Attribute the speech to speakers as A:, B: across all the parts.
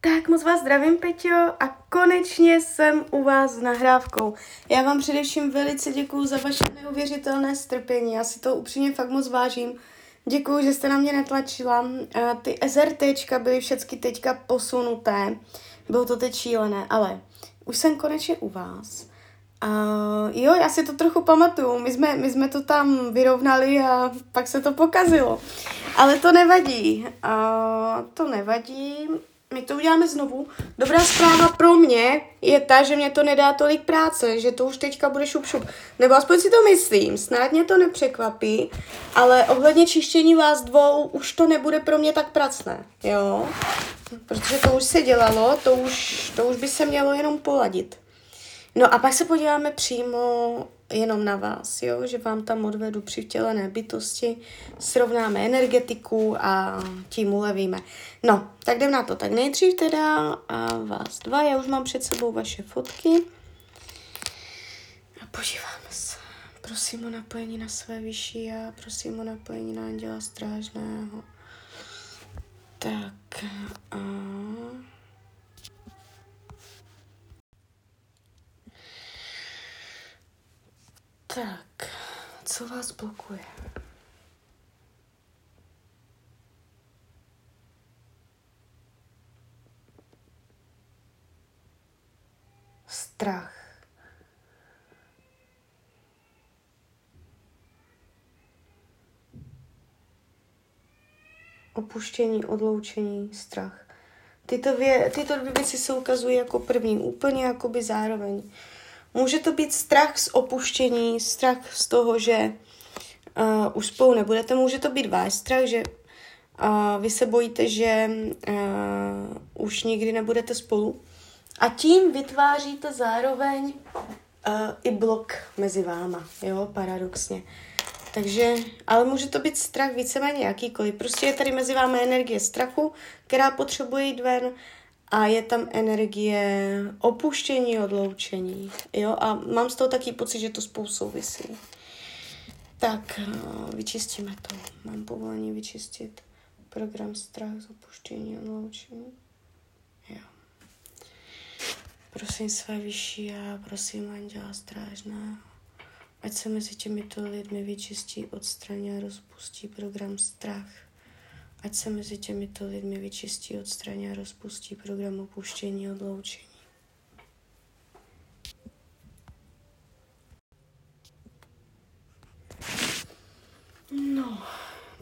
A: Tak moc vás zdravím, Peťo, a konečně jsem u vás s nahrávkou. Já vám především velice děkuju za vaše neuvěřitelné strpení, já si to upřímně fakt moc vážím. Děkuju, že jste na mě netlačila. Ty SRTčka byly všechny teďka posunuté, bylo to teď šílené, ale už jsem konečně u vás. Uh, jo, já si to trochu pamatuju. My jsme, my jsme to tam vyrovnali a pak se to pokazilo. Ale to nevadí. Uh, to nevadí my to uděláme znovu. Dobrá zpráva pro mě je ta, že mě to nedá tolik práce, že to už teďka bude šup šup. Nebo aspoň si to myslím, snad mě to nepřekvapí, ale ohledně čištění vás dvou už to nebude pro mě tak pracné, jo? Protože to už se dělalo, to už, to už by se mělo jenom poladit. No a pak se podíváme přímo jenom na vás, jo? že vám tam odvedu přivtělené bytosti, srovnáme energetiku a tím ulevíme. No, tak jdem na to. Tak nejdřív teda a vás dva, já už mám před sebou vaše fotky. A podíváme se. Prosím o napojení na své vyšší a prosím o napojení na anděla strážného. Tak a... Tak, co vás blokuje? Strach. Opuštění, odloučení, strach. Tyto, vě, tyto dvě věci se ukazují jako první, úplně jakoby zároveň. Může to být strach z opuštění, strach z toho, že uh, už spolu nebudete. Může to být váš strach, že uh, vy se bojíte, že uh, už nikdy nebudete spolu. A tím vytváříte zároveň uh, i blok mezi váma, jo, paradoxně. Takže, ale může to být strach víceméně jakýkoliv. Prostě je tady mezi vámi energie strachu, která potřebuje jít ven a je tam energie opuštění, odloučení. Jo? A mám z toho taky pocit, že to spolu souvisí. Tak, eh, vyčistíme to. Mám povolení vyčistit program strach z opuštění, odloučení. Jo. Prosím své vyšší a prosím anděla strážného, ať se mezi těmito lidmi vyčistí, odstraní a rozpustí program strach ať se mezi těmito lidmi vyčistí, odstraní a rozpustí program opuštění odloučení. No,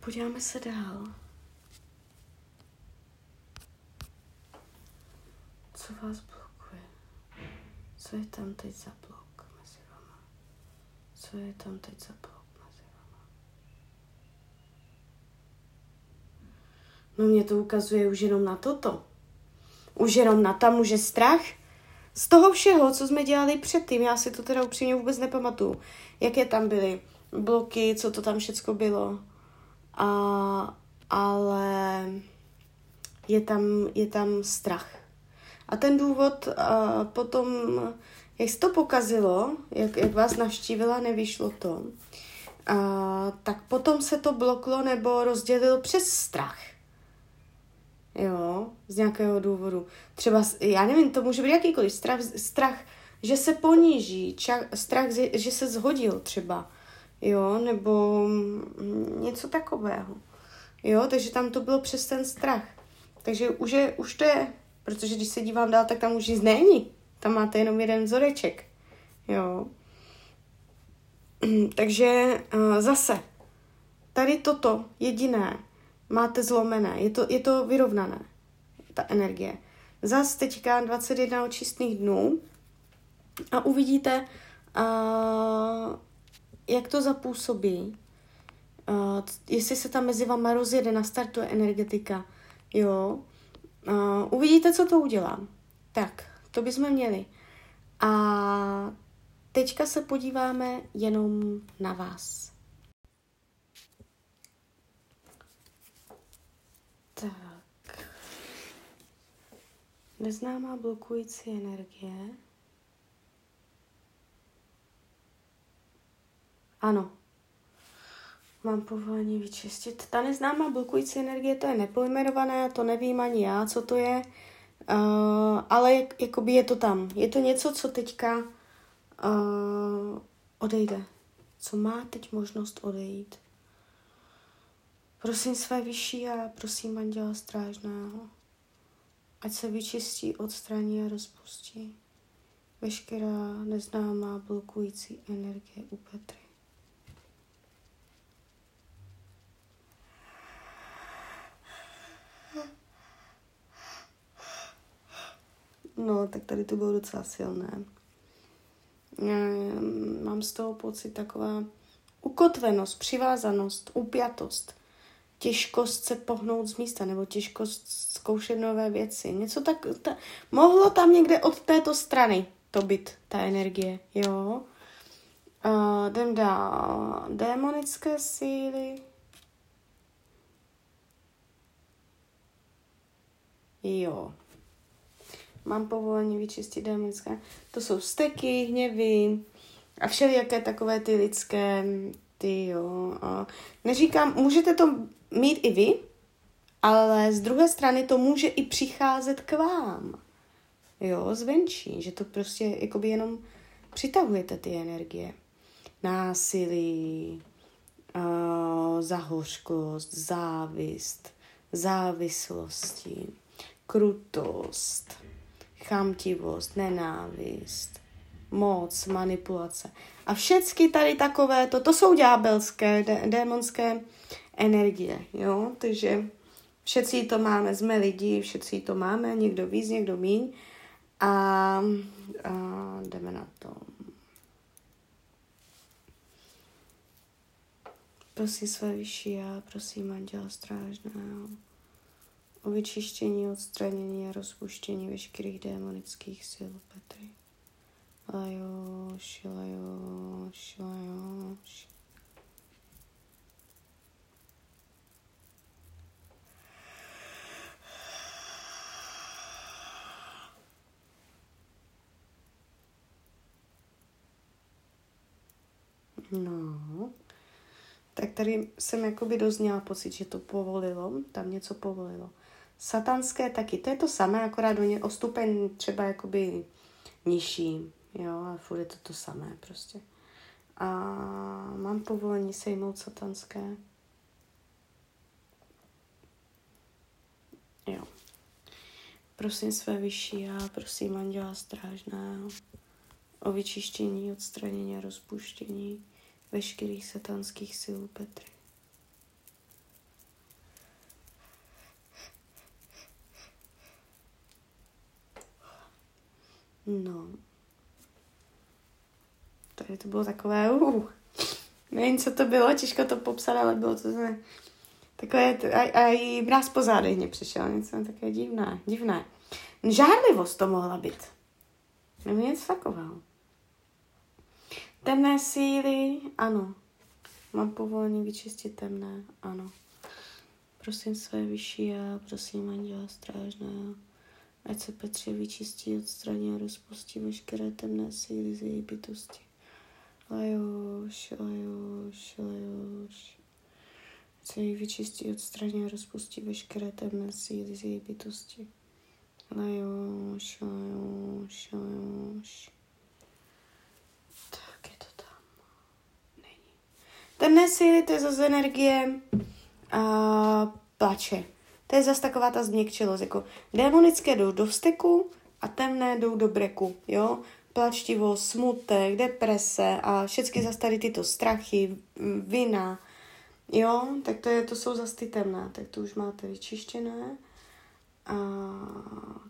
A: podíváme se dál. Co vás blokuje? Co je tam teď za blok mezi vama? Co je tam teď za blok? No mě to ukazuje už jenom na toto. Už jenom na tam už je strach. Z toho všeho, co jsme dělali předtím, já si to teda upřímně vůbec nepamatuju, jaké tam byly bloky, co to tam všecko bylo. A, ale je tam, je tam strach. A ten důvod a potom, jak se to pokazilo, jak, jak vás navštívila, nevyšlo to, a, tak potom se to bloklo nebo rozdělilo přes strach. Jo, z nějakého důvodu. Třeba, já nevím, to může být jakýkoliv strach, strach že se poníží, ča, strach, že se zhodil třeba, jo, nebo něco takového. Jo, takže tam to bylo přes ten strach. Takže už, je, už to je, protože když se dívám dál, tak tam už nic není. Tam máte jenom jeden vzoreček. Jo. Takže uh, zase, tady toto jediné, máte zlomené, je to, je to vyrovnané, ta energie. Zas teďka 21 očistných dnů a uvidíte, uh, jak to zapůsobí, uh, jestli se tam mezi vama rozjede, nastartuje energetika, jo. Uh, uvidíte, co to udělá. Tak, to bychom měli. A teďka se podíváme jenom na vás. Tak. Neznámá blokující energie. Ano. Mám povolení vyčistit. Ta neznámá blokující energie, to je nepojmenované, to nevím ani já, co to je. Uh, ale jak, jakoby je to tam. Je to něco, co teďka uh, odejde. Co má teď možnost odejít. Prosím své vyšší a prosím Anděla Strážného, ať se vyčistí, odstraní a rozpustí veškerá neznámá blokující energie u Petry. No, tak tady to bylo docela silné. Mám z toho pocit taková ukotvenost, přivázanost, upjatost, těžkost se pohnout z místa nebo těžkost zkoušet nové věci. Něco tak, ta, mohlo tam někde od této strany to být, ta energie, jo. Uh, jdem dál. Démonické síly. Jo. Mám povolení vyčistit démonické. To jsou steky, hněvy a všelijaké takové ty lidské, ty jo. Neříkám, můžete to mít i vy, ale z druhé strany to může i přicházet k vám jo, zvenčí, že to prostě jakoby jenom přitahujete ty energie. Násilí, uh, zahořkost, závist, závislosti, krutost, chamtivost, nenávist, moc, manipulace. A všechny tady takové, to, to jsou ďábelské, dé, démonské energie, jo, takže všetci to máme, jsme lidi, všetci to máme, někdo víc, někdo míň, a, a jdeme na to. Prosím své vyšší já, prosím Anděla Strážného o vyčištění, odstranění a rozpuštění veškerých démonických sil Petry. Lajoš, lajoš, lajoš. No, tak tady jsem jakoby dost měla pocit, že to povolilo, tam něco povolilo. Satanské taky, to je to samé, akorát do ně o stupeň třeba jakoby nižší, jo, a furt je to to samé prostě. A mám povolení sejmout satanské. Jo. Prosím své vyšší a prosím anděla strážného o vyčištění, odstranění a rozpuštění veškerých satanských sil Petry. No. Tady to bylo takové, uh, nevím, co to bylo, těžko to popsat, ale bylo to ne, takové, a, a i mráz po zádech mě přišel, něco takové divné, divné. Žárlivost to mohla být. Nebo něco takového. Temné síly, ano. Mám povolení vyčistit temné, ano. Prosím své vyšší a prosím anděla strážného, ať se Petře vyčistí, odstraní a rozpustí veškeré temné síly z její bytosti. Lajoš, lajoš, lajoš. Ať se jí vyčistí, odstraní a rozpustí veškeré temné síly z její bytosti. Lajoš, lajoš, lajoš. Síly, to je zase energie a plače. To je zase taková ta změkčilost, jako démonické jdou do vsteku a temné jdou do breku, jo. Plačtivo, smutek, deprese a všechny zase tady tyto strachy, vina, jo, tak to, je, to jsou zase ty temné, tak to už máte vyčištěné. A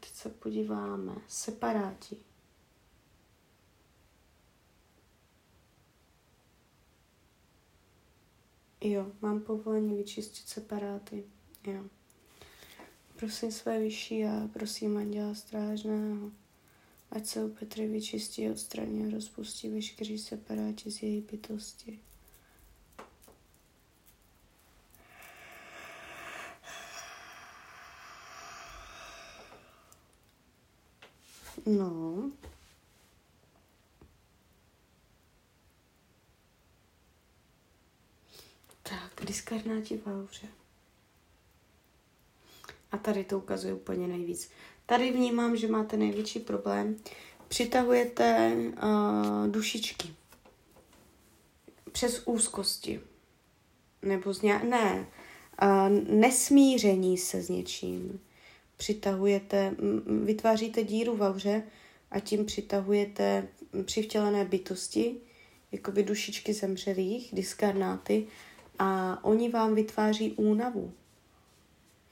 A: teď se podíváme, separáti. Jo, mám povolení vyčistit separáty. Jo. Prosím své vyšší a prosím Anděla Strážného, ať se u Petry vyčistí, odstraní a rozpustí veškerý separáti z její bytosti. No, diskarnáti v auře. A tady to ukazuje úplně nejvíc. tady vnímám, že máte největší problém. Přitahujete uh, dušičky přes úzkosti. Nebo z nějak, ne, uh, nesmíření se s něčím. Přitahujete, vytváříte díru v auře a tím přitahujete přivtělené bytosti, jakoby dušičky zemřelých, diskarnáty, a oni vám vytváří únavu.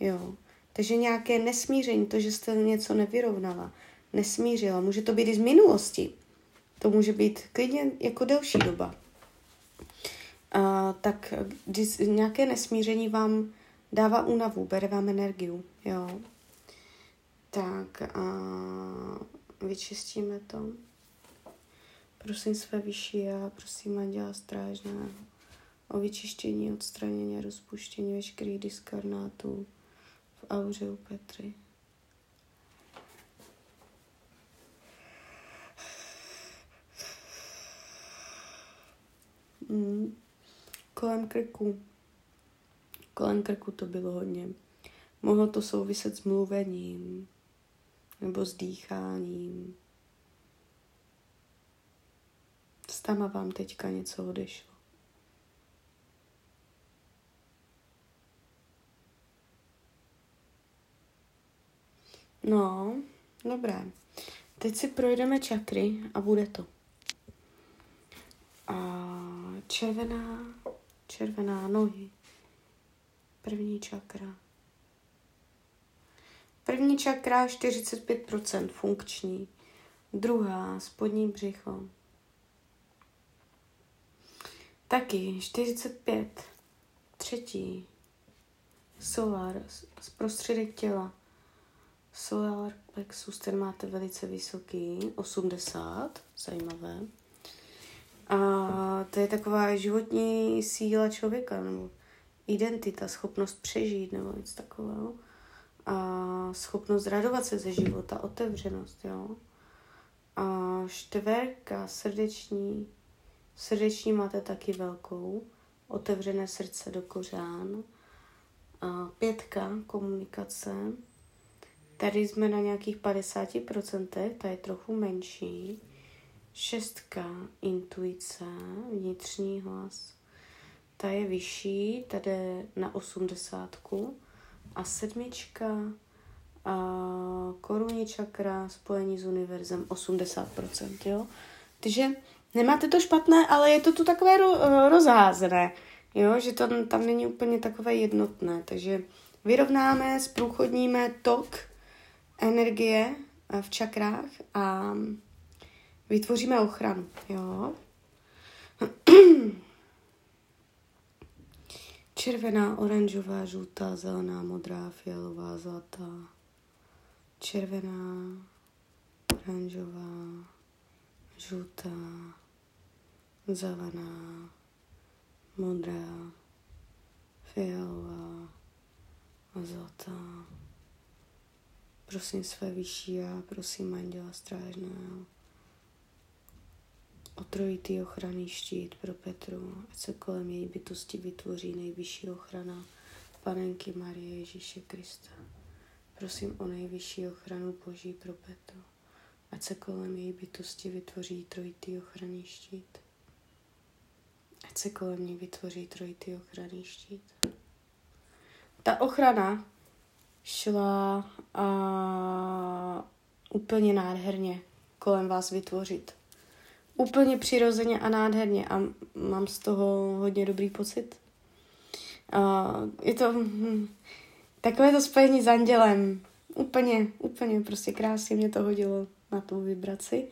A: Jo. Takže nějaké nesmíření, to, že jste něco nevyrovnala, nesmířila, může to být i z minulosti. To může být klidně jako delší doba. A, tak když nějaké nesmíření vám dává únavu, bere vám energiu, jo. Tak a vyčistíme to. Prosím své vyšší a prosím Anděla Strážného o vyčištění, odstranění a rozpuštění veškerých diskarnátů v auře u Petry. Mm. Kolem krku. Kolem krku to bylo hodně. Mohlo to souviset s mluvením nebo s dýcháním. S tama vám teďka něco odešlo. No, dobré. Teď si projdeme čakry a bude to. A červená, červená nohy. První čakra. První čakra 45% funkční. Druhá, spodní břicho. Taky 45. Třetí, solar, z prostředek těla. Solar plexus, ten máte velice vysoký, 80, zajímavé. A to je taková životní síla člověka, nebo identita, schopnost přežít, nebo něco takového. A schopnost radovat se ze života, otevřenost, jo. A čtverka, srdeční, srdeční máte taky velkou, otevřené srdce do kořán. A pětka, komunikace, Tady jsme na nějakých 50%, ta je trochu menší. Šestka, intuice, vnitřní hlas. Ta je vyšší, tady na osmdesátku. A sedmička, a korunní čakra, spojení s univerzem 80%, jo. Takže nemáte to špatné, ale je to tu takové ro- rozházené, jo, že to tam není úplně takové jednotné, takže vyrovnáme, zprůchodníme tok energie eh, v čakrách a vytvoříme ochranu, jo. Červená, oranžová, žlutá, zelená, modrá, fialová, zlatá. Červená, oranžová, žlutá, zelená, modrá, fialová a zlatá. Prosím své vyšší a prosím Anděla Strážného o trojitý ochranný štít pro Petru, ať se kolem její bytosti vytvoří nejvyšší ochrana Panenky Marie Ježíše Krista. Prosím o nejvyšší ochranu Boží pro Petru, ať se kolem její bytosti vytvoří trojitý ochranný štít. Ať se kolem ní vytvoří trojitý ochranný štít. Ta ochrana šla a úplně nádherně kolem vás vytvořit. Úplně přirozeně a nádherně a mám z toho hodně dobrý pocit. A je to hm, takové to spojení s andělem. Úplně, úplně prostě krásně mě to hodilo na tu vibraci.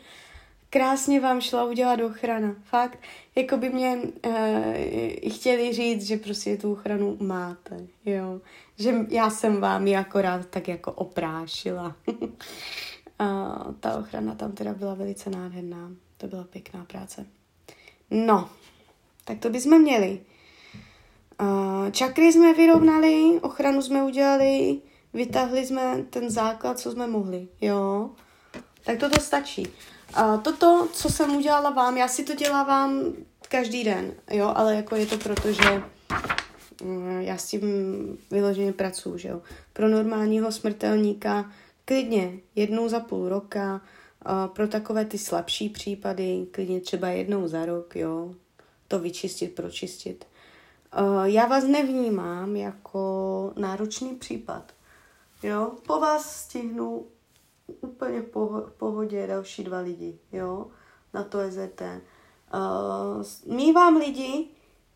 A: Krásně vám šla udělat ochrana. Fakt, jako by mě e, chtěli říct, že prostě tu ochranu máte, jo že já jsem vám ji akorát tak jako oprášila. a ta ochrana tam teda byla velice nádherná. To byla pěkná práce. No, tak to bychom měli. Čakry jsme vyrovnali, ochranu jsme udělali, vytáhli jsme ten základ, co jsme mohli, jo. Tak toto stačí. Uh, toto, co jsem udělala vám, já si to dělávám každý den, jo, ale jako je to proto, že já s tím vyloženě pracuji, že jo. Pro normálního smrtelníka klidně jednou za půl roka, uh, pro takové ty slabší případy, klidně třeba jednou za rok, jo, to vyčistit, pročistit. Uh, já vás nevnímám jako náročný případ. Jo, po vás stihnu úplně v pohodě další dva lidi, jo, na to EZT. Uh, mývám lidi,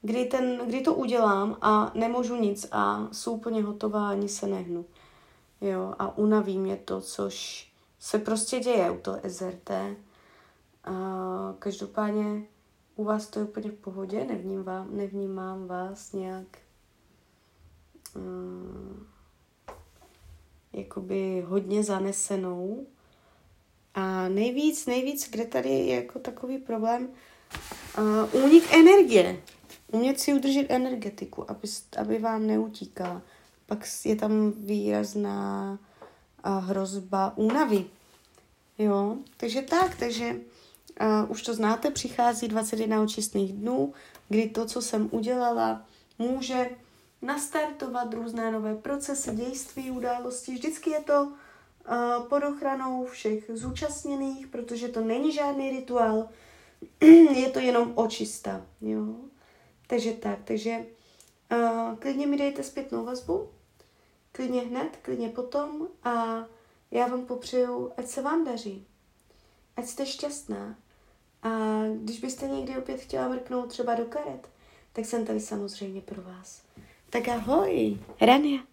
A: kdy, ten, kdy to udělám a nemůžu nic a jsou úplně hotová, ani se nehnu. Jo, a unaví mě to, což se prostě děje u toho SRT. A každopádně u vás to je úplně v pohodě, nevnímám, nevnímám vás nějak um, jakoby hodně zanesenou. A nejvíc, nejvíc, kde tady je jako takový problém, uh, únik energie. Umět si udržet energetiku, aby, aby vám neutíkala. Pak je tam výrazná uh, hrozba únavy. Jo, takže tak, takže uh, už to znáte, přichází 21 očistných dnů, kdy to, co jsem udělala, může nastartovat různé nové procesy, dějství, události. Vždycky je to uh, pod ochranou všech zúčastněných, protože to není žádný rituál, je to jenom očista. Jo? Takže tak, takže uh, klidně mi dejte zpětnou vazbu, klidně hned, klidně potom a já vám popřeju, ať se vám daří, ať jste šťastná a když byste někdy opět chtěla mrknout třeba do karet, tak jsem tady samozřejmě pro vás. Tak ahoj, Rania.